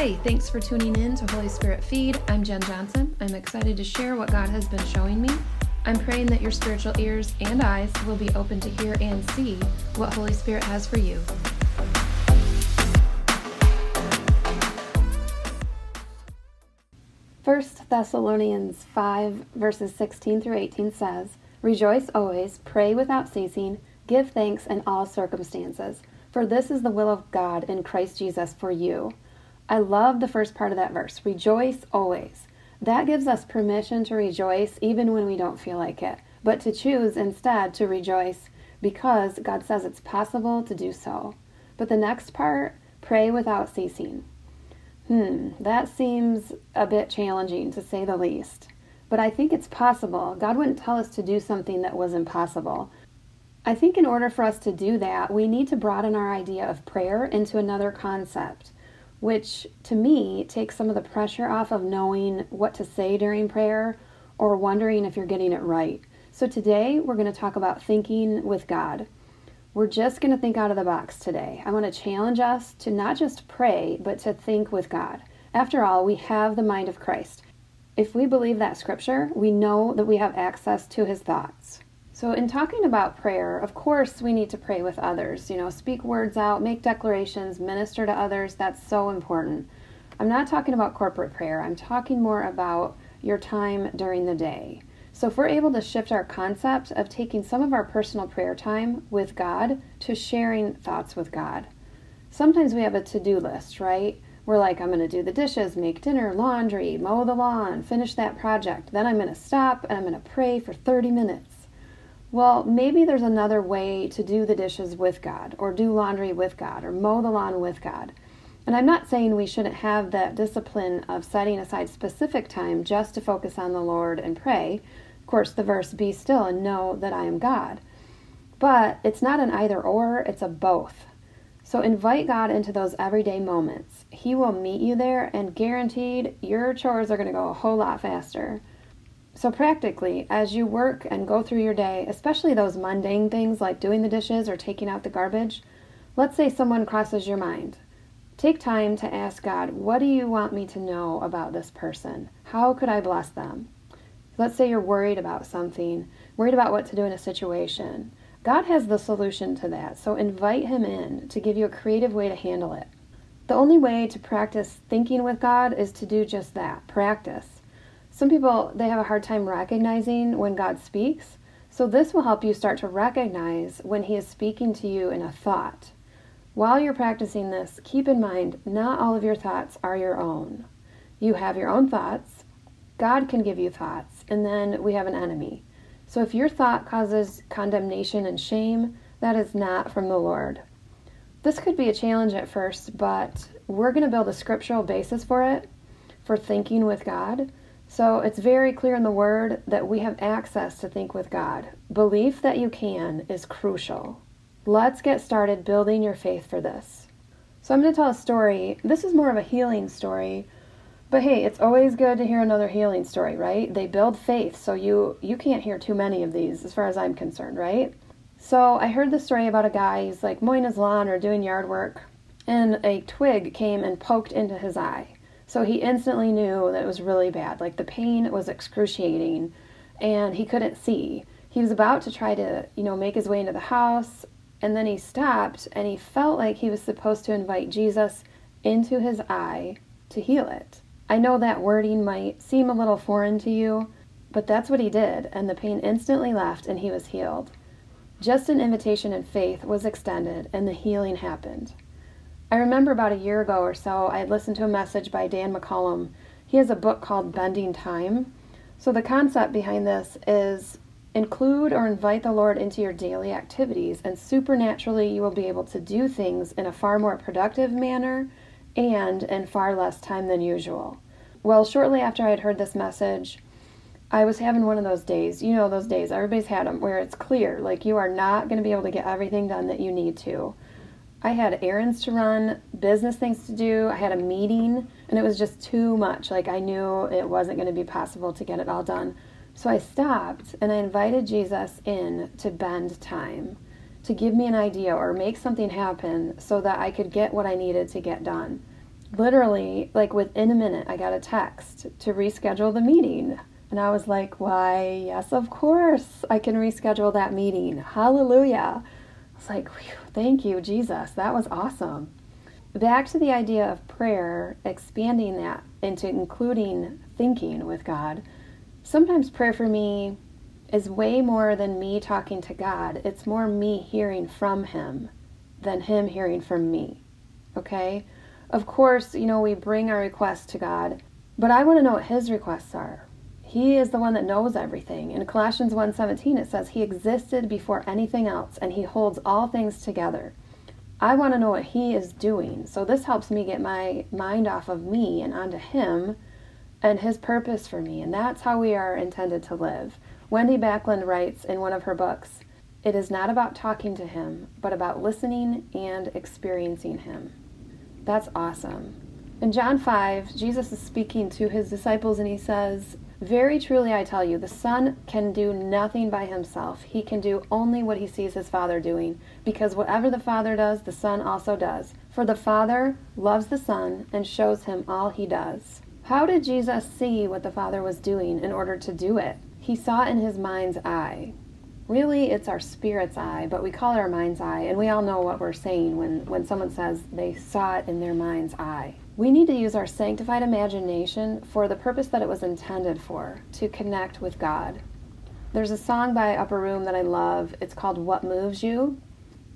Hi, thanks for tuning in to Holy Spirit Feed. I'm Jen Johnson. I'm excited to share what God has been showing me. I'm praying that your spiritual ears and eyes will be open to hear and see what Holy Spirit has for you. First Thessalonians 5 verses 16 through 18 says, Rejoice always, pray without ceasing, give thanks in all circumstances, for this is the will of God in Christ Jesus for you. I love the first part of that verse. Rejoice always. That gives us permission to rejoice even when we don't feel like it, but to choose instead to rejoice because God says it's possible to do so. But the next part, pray without ceasing. Hmm, that seems a bit challenging to say the least. But I think it's possible. God wouldn't tell us to do something that was impossible. I think in order for us to do that, we need to broaden our idea of prayer into another concept which to me takes some of the pressure off of knowing what to say during prayer or wondering if you're getting it right. So today we're going to talk about thinking with God. We're just going to think out of the box today. I want to challenge us to not just pray, but to think with God. After all, we have the mind of Christ. If we believe that scripture, we know that we have access to his thoughts. So, in talking about prayer, of course, we need to pray with others. You know, speak words out, make declarations, minister to others. That's so important. I'm not talking about corporate prayer, I'm talking more about your time during the day. So, if we're able to shift our concept of taking some of our personal prayer time with God to sharing thoughts with God. Sometimes we have a to do list, right? We're like, I'm going to do the dishes, make dinner, laundry, mow the lawn, finish that project. Then I'm going to stop and I'm going to pray for 30 minutes. Well, maybe there's another way to do the dishes with God, or do laundry with God, or mow the lawn with God. And I'm not saying we shouldn't have that discipline of setting aside specific time just to focus on the Lord and pray. Of course, the verse, be still and know that I am God. But it's not an either or, it's a both. So invite God into those everyday moments. He will meet you there, and guaranteed your chores are going to go a whole lot faster. So, practically, as you work and go through your day, especially those mundane things like doing the dishes or taking out the garbage, let's say someone crosses your mind. Take time to ask God, what do you want me to know about this person? How could I bless them? Let's say you're worried about something, worried about what to do in a situation. God has the solution to that, so invite Him in to give you a creative way to handle it. The only way to practice thinking with God is to do just that practice. Some people, they have a hard time recognizing when God speaks. So this will help you start to recognize when He is speaking to you in a thought. While you're practicing this, keep in mind not all of your thoughts are your own. You have your own thoughts. God can give you thoughts, and then we have an enemy. So if your thought causes condemnation and shame, that is not from the Lord. This could be a challenge at first, but we're going to build a scriptural basis for it, for thinking with God. So it's very clear in the Word that we have access to think with God. Belief that you can is crucial. Let's get started building your faith for this. So I'm going to tell a story. This is more of a healing story. But hey, it's always good to hear another healing story, right? They build faith, so you you can't hear too many of these as far as I'm concerned, right? So I heard the story about a guy, he's like mowing his lawn or doing yard work, and a twig came and poked into his eye. So he instantly knew that it was really bad. Like the pain was excruciating and he couldn't see. He was about to try to, you know, make his way into the house and then he stopped and he felt like he was supposed to invite Jesus into his eye to heal it. I know that wording might seem a little foreign to you, but that's what he did, and the pain instantly left and he was healed. Just an invitation in faith was extended and the healing happened. I remember about a year ago or so, I had listened to a message by Dan McCollum. He has a book called Bending Time. So, the concept behind this is include or invite the Lord into your daily activities, and supernaturally, you will be able to do things in a far more productive manner and in far less time than usual. Well, shortly after I had heard this message, I was having one of those days. You know, those days, everybody's had them, where it's clear, like you are not going to be able to get everything done that you need to. I had errands to run, business things to do, I had a meeting, and it was just too much. Like I knew it wasn't going to be possible to get it all done. So I stopped and I invited Jesus in to bend time, to give me an idea or make something happen so that I could get what I needed to get done. literally, like within a minute, I got a text to reschedule the meeting. And I was like, why, yes, of course, I can reschedule that meeting. Hallelujah. I was like, thank you, Jesus. That was awesome. Back to the idea of prayer, expanding that into including thinking with God. Sometimes prayer for me is way more than me talking to God. It's more me hearing from Him than Him hearing from me. Okay? Of course, you know, we bring our requests to God, but I want to know what His requests are. He is the one that knows everything. In Colossians 1:17 it says he existed before anything else and he holds all things together. I want to know what he is doing. So this helps me get my mind off of me and onto him and his purpose for me. And that's how we are intended to live. Wendy Backlund writes in one of her books, it is not about talking to him, but about listening and experiencing him. That's awesome. In John 5, Jesus is speaking to his disciples and he says, very truly, I tell you, the Son can do nothing by himself. He can do only what he sees his Father doing, because whatever the Father does, the Son also does. For the Father loves the Son and shows him all he does. How did Jesus see what the Father was doing in order to do it? He saw in his mind's eye. Really, it's our spirit's eye, but we call it our mind's eye, and we all know what we're saying when, when someone says they saw it in their mind's eye. We need to use our sanctified imagination for the purpose that it was intended for to connect with God. There's a song by Upper Room that I love. It's called What Moves You.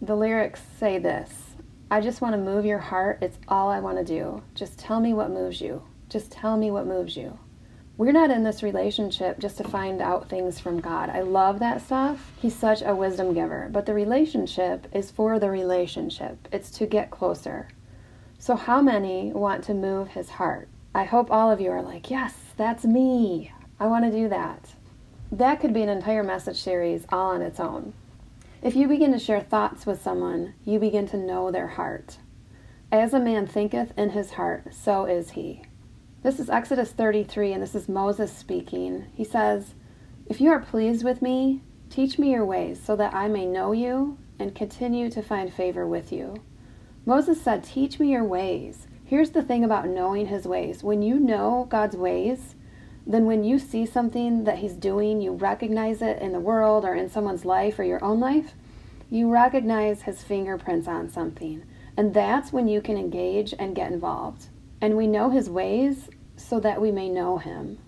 The lyrics say this I just want to move your heart. It's all I want to do. Just tell me what moves you. Just tell me what moves you. We're not in this relationship just to find out things from God. I love that stuff. He's such a wisdom giver. But the relationship is for the relationship, it's to get closer. So, how many want to move his heart? I hope all of you are like, yes, that's me. I want to do that. That could be an entire message series all on its own. If you begin to share thoughts with someone, you begin to know their heart. As a man thinketh in his heart, so is he. This is Exodus 33, and this is Moses speaking. He says, If you are pleased with me, teach me your ways, so that I may know you and continue to find favor with you. Moses said, Teach me your ways. Here's the thing about knowing his ways. When you know God's ways, then when you see something that he's doing, you recognize it in the world or in someone's life or your own life, you recognize his fingerprints on something. And that's when you can engage and get involved. And we know his ways so that we may know him.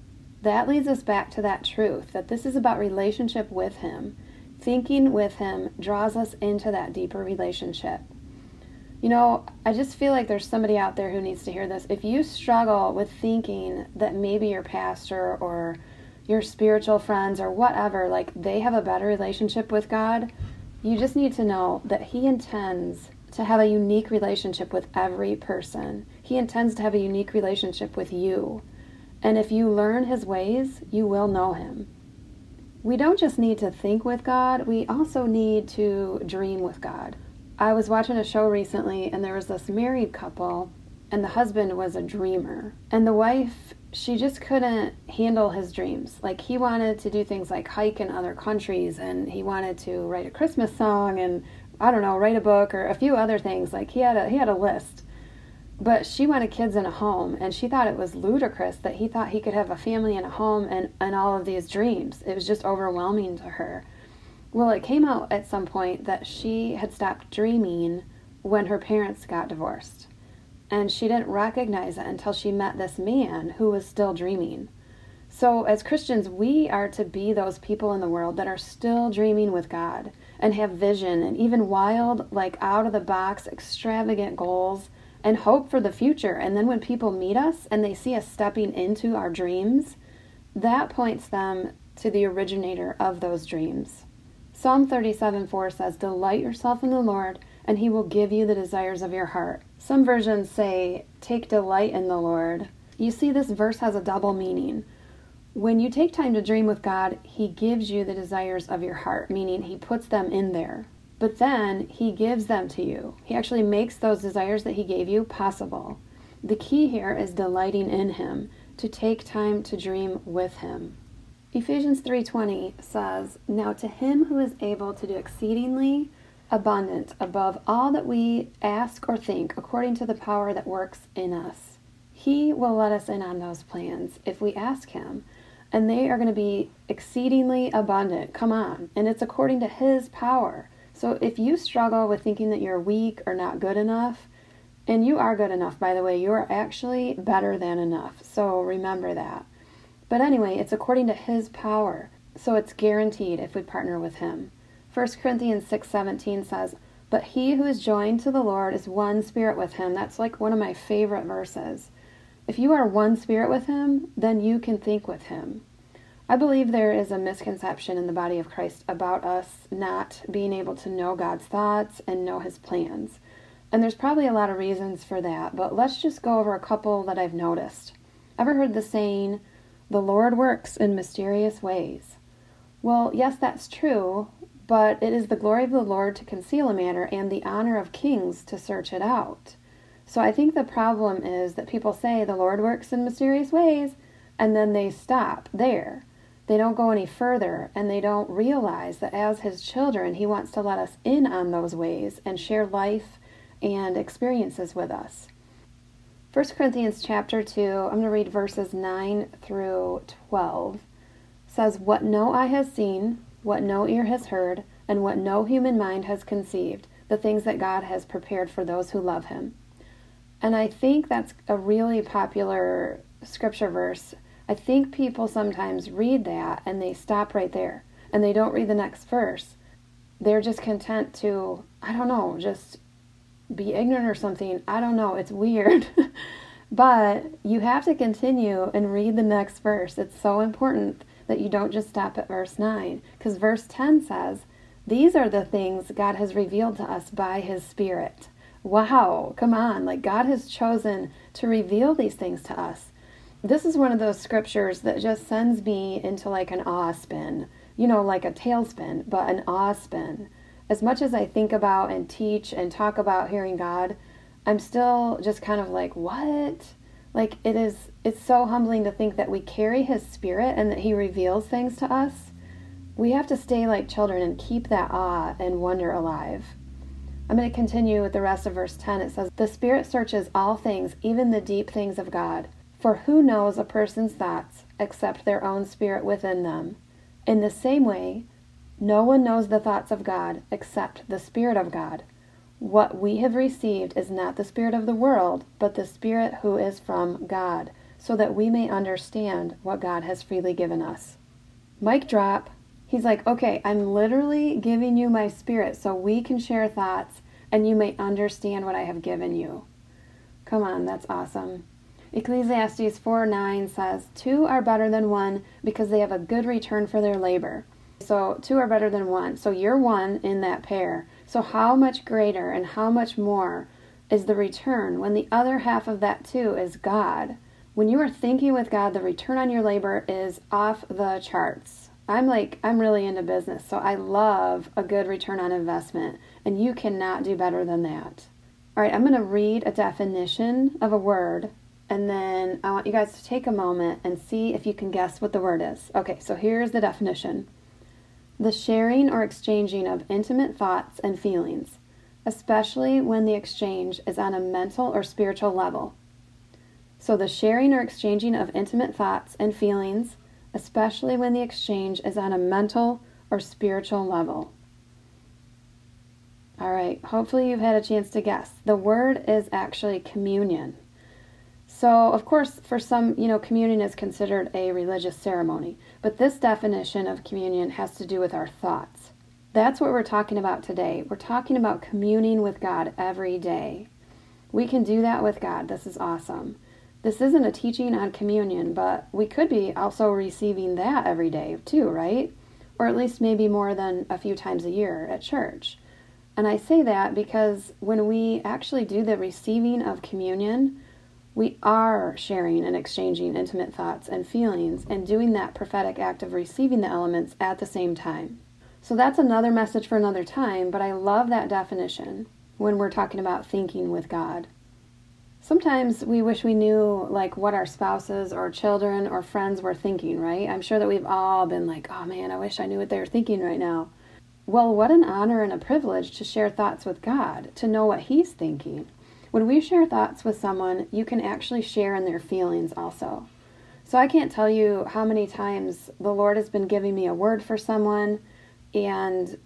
That leads us back to that truth that this is about relationship with him. Thinking with him draws us into that deeper relationship. You know, I just feel like there's somebody out there who needs to hear this. If you struggle with thinking that maybe your pastor or your spiritual friends or whatever, like they have a better relationship with God, you just need to know that He intends to have a unique relationship with every person. He intends to have a unique relationship with you. And if you learn His ways, you will know Him. We don't just need to think with God, we also need to dream with God. I was watching a show recently, and there was this married couple, and the husband was a dreamer. And the wife, she just couldn't handle his dreams. Like, he wanted to do things like hike in other countries, and he wanted to write a Christmas song, and I don't know, write a book, or a few other things. Like, he had a, he had a list. But she wanted kids in a home, and she thought it was ludicrous that he thought he could have a family in a home and, and all of these dreams. It was just overwhelming to her. Well, it came out at some point that she had stopped dreaming when her parents got divorced. And she didn't recognize it until she met this man who was still dreaming. So, as Christians, we are to be those people in the world that are still dreaming with God and have vision and even wild, like out of the box, extravagant goals and hope for the future. And then when people meet us and they see us stepping into our dreams, that points them to the originator of those dreams. Psalm 37 4 says, Delight yourself in the Lord, and he will give you the desires of your heart. Some versions say, Take delight in the Lord. You see, this verse has a double meaning. When you take time to dream with God, He gives you the desires of your heart, meaning He puts them in there. But then He gives them to you. He actually makes those desires that He gave you possible. The key here is delighting in Him, to take time to dream with Him. Ephesians 3:20 says, "Now to him who is able to do exceedingly abundant above all that we ask or think, according to the power that works in us. He will let us in on those plans if we ask Him. And they are going to be exceedingly abundant. Come on. And it's according to His power. So if you struggle with thinking that you're weak or not good enough, and you are good enough, by the way, you are actually better than enough. So remember that. But anyway, it's according to His power. So it's guaranteed if we partner with Him. 1 Corinthians 6:17 says, "But he who is joined to the Lord is one spirit with him." That's like one of my favorite verses. If you are one spirit with him, then you can think with him. I believe there is a misconception in the body of Christ about us not being able to know God's thoughts and know his plans. And there's probably a lot of reasons for that, but let's just go over a couple that I've noticed. Ever heard the saying, the Lord works in mysterious ways? Well, yes, that's true, but it is the glory of the Lord to conceal a matter and the honor of kings to search it out. So I think the problem is that people say the Lord works in mysterious ways and then they stop there. They don't go any further and they don't realize that as his children, he wants to let us in on those ways and share life and experiences with us. 1 Corinthians chapter 2, I'm going to read verses 9 through 12. Says, What no eye has seen, what no ear has heard, and what no human mind has conceived, the things that God has prepared for those who love Him. And I think that's a really popular scripture verse. I think people sometimes read that and they stop right there and they don't read the next verse. They're just content to, I don't know, just be ignorant or something. I don't know. It's weird. but you have to continue and read the next verse. It's so important that you don't just stop at verse 9. Because verse 10 says, These are the things God has revealed to us by His Spirit. Wow, come on. Like God has chosen to reveal these things to us. This is one of those scriptures that just sends me into like an awe spin, you know, like a tailspin, but an awe spin. As much as I think about and teach and talk about hearing God, I'm still just kind of like, what? Like it is it's so humbling to think that we carry his spirit and that he reveals things to us. We have to stay like children and keep that awe and wonder alive. I'm going to continue with the rest of verse 10. It says, The Spirit searches all things, even the deep things of God. For who knows a person's thoughts except their own spirit within them? In the same way, no one knows the thoughts of God except the Spirit of God. What we have received is not the Spirit of the world, but the Spirit who is from God, so that we may understand what God has freely given us. Mic drop. He's like, okay, I'm literally giving you my Spirit so we can share thoughts and you may understand what I have given you. Come on, that's awesome. Ecclesiastes 4 9 says, Two are better than one because they have a good return for their labor. So, two are better than one. So, you're one in that pair. So, how much greater and how much more is the return when the other half of that two is God? When you are thinking with God, the return on your labor is off the charts. I'm like, I'm really into business, so I love a good return on investment, and you cannot do better than that. All right, I'm going to read a definition of a word, and then I want you guys to take a moment and see if you can guess what the word is. Okay, so here's the definition the sharing or exchanging of intimate thoughts and feelings, especially when the exchange is on a mental or spiritual level. So, the sharing or exchanging of intimate thoughts and feelings, especially when the exchange is on a mental or spiritual level. All right, hopefully you've had a chance to guess. The word is actually communion. So, of course, for some, you know, communion is considered a religious ceremony. But this definition of communion has to do with our thoughts. That's what we're talking about today. We're talking about communing with God every day. We can do that with God. This is awesome. This isn't a teaching on communion, but we could be also receiving that every day too, right? Or at least maybe more than a few times a year at church. And I say that because when we actually do the receiving of communion, we are sharing and exchanging intimate thoughts and feelings and doing that prophetic act of receiving the elements at the same time. So that's another message for another time, but I love that definition when we're talking about thinking with God. Sometimes we wish we knew like what our spouses or children or friends were thinking, right? I'm sure that we've all been like, "Oh man, I wish I knew what they were thinking right now." Well, what an honor and a privilege to share thoughts with God, to know what He's thinking. When we share thoughts with someone, you can actually share in their feelings also. So I can't tell you how many times the Lord has been giving me a word for someone, and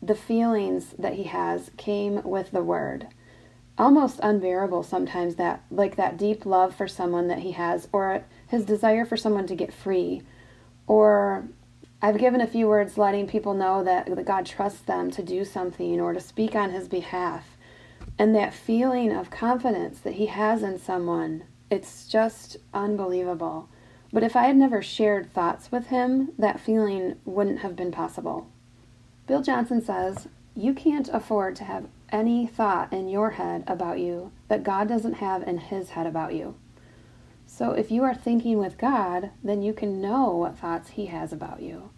the feelings that He has came with the word. Almost unbearable sometimes that like that deep love for someone that he has or his desire for someone to get free or I've given a few words letting people know that, God trusts them to do something or to speak on his behalf. And that feeling of confidence that he has in someone, it's just unbelievable. But if I had never shared thoughts with him, that feeling wouldn't have been possible. Bill Johnson says, You can't afford to have any thought in your head about you that God doesn't have in his head about you. So if you are thinking with God, then you can know what thoughts He has about you.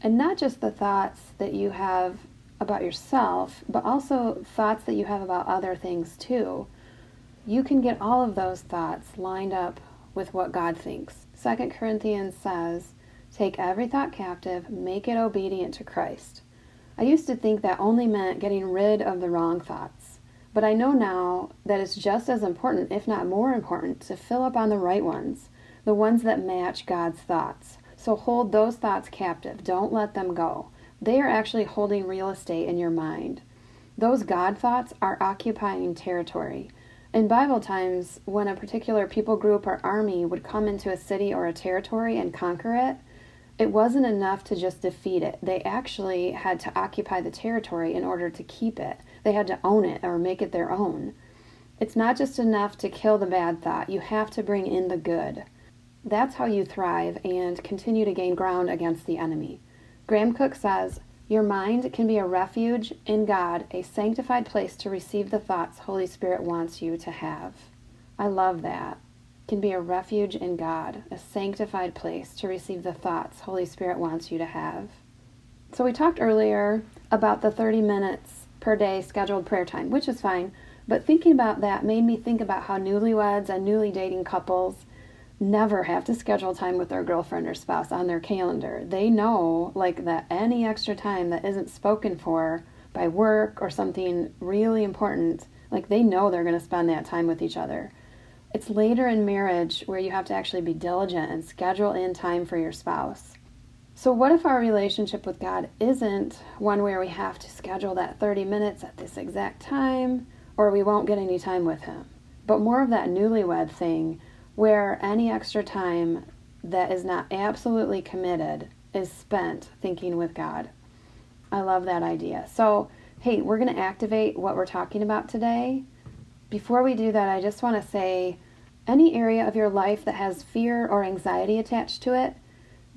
And not just the thoughts that you have about yourself, but also thoughts that you have about other things too. You can get all of those thoughts lined up with what God thinks. 2 Corinthians says, Take every thought captive, make it obedient to Christ. I used to think that only meant getting rid of the wrong thoughts. But I know now that it's just as important, if not more important, to fill up on the right ones, the ones that match God's thoughts. So hold those thoughts captive. Don't let them go. They are actually holding real estate in your mind. Those God thoughts are occupying territory. In Bible times, when a particular people group or army would come into a city or a territory and conquer it, it wasn't enough to just defeat it. They actually had to occupy the territory in order to keep it. They had to own it or make it their own. It's not just enough to kill the bad thought, you have to bring in the good. That's how you thrive and continue to gain ground against the enemy. Graham Cooke says, Your mind can be a refuge in God, a sanctified place to receive the thoughts Holy Spirit wants you to have. I love that. Can be a refuge in God, a sanctified place to receive the thoughts Holy Spirit wants you to have. So, we talked earlier about the 30 minutes per day scheduled prayer time, which is fine. But thinking about that made me think about how newlyweds and newly dating couples never have to schedule time with their girlfriend or spouse on their calendar. They know like that any extra time that isn't spoken for by work or something really important, like they know they're going to spend that time with each other. It's later in marriage where you have to actually be diligent and schedule in time for your spouse. So, what if our relationship with God isn't one where we have to schedule that 30 minutes at this exact time or we won't get any time with Him? But more of that newlywed thing where any extra time that is not absolutely committed is spent thinking with God. I love that idea. So, hey, we're going to activate what we're talking about today. Before we do that, I just want to say any area of your life that has fear or anxiety attached to it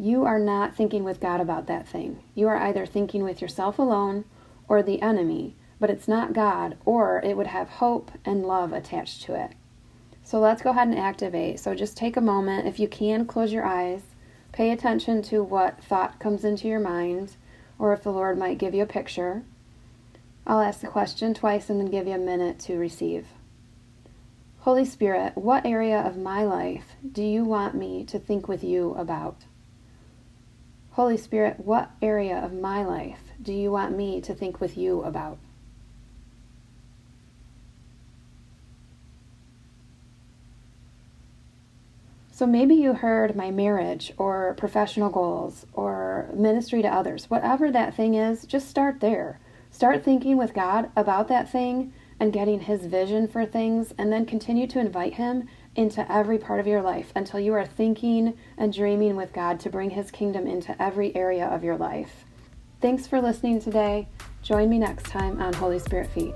you are not thinking with God about that thing. You are either thinking with yourself alone or the enemy, but it's not God, or it would have hope and love attached to it. So let's go ahead and activate. So just take a moment. If you can, close your eyes. Pay attention to what thought comes into your mind, or if the Lord might give you a picture. I'll ask the question twice and then give you a minute to receive. Holy Spirit, what area of my life do you want me to think with you about? Holy Spirit, what area of my life do you want me to think with you about? So maybe you heard my marriage or professional goals or ministry to others. Whatever that thing is, just start there. Start thinking with God about that thing and getting His vision for things, and then continue to invite Him into every part of your life until you are thinking and dreaming with God to bring His kingdom into every area of your life. Thanks for listening today. Join me next time on Holy Spirit Feed.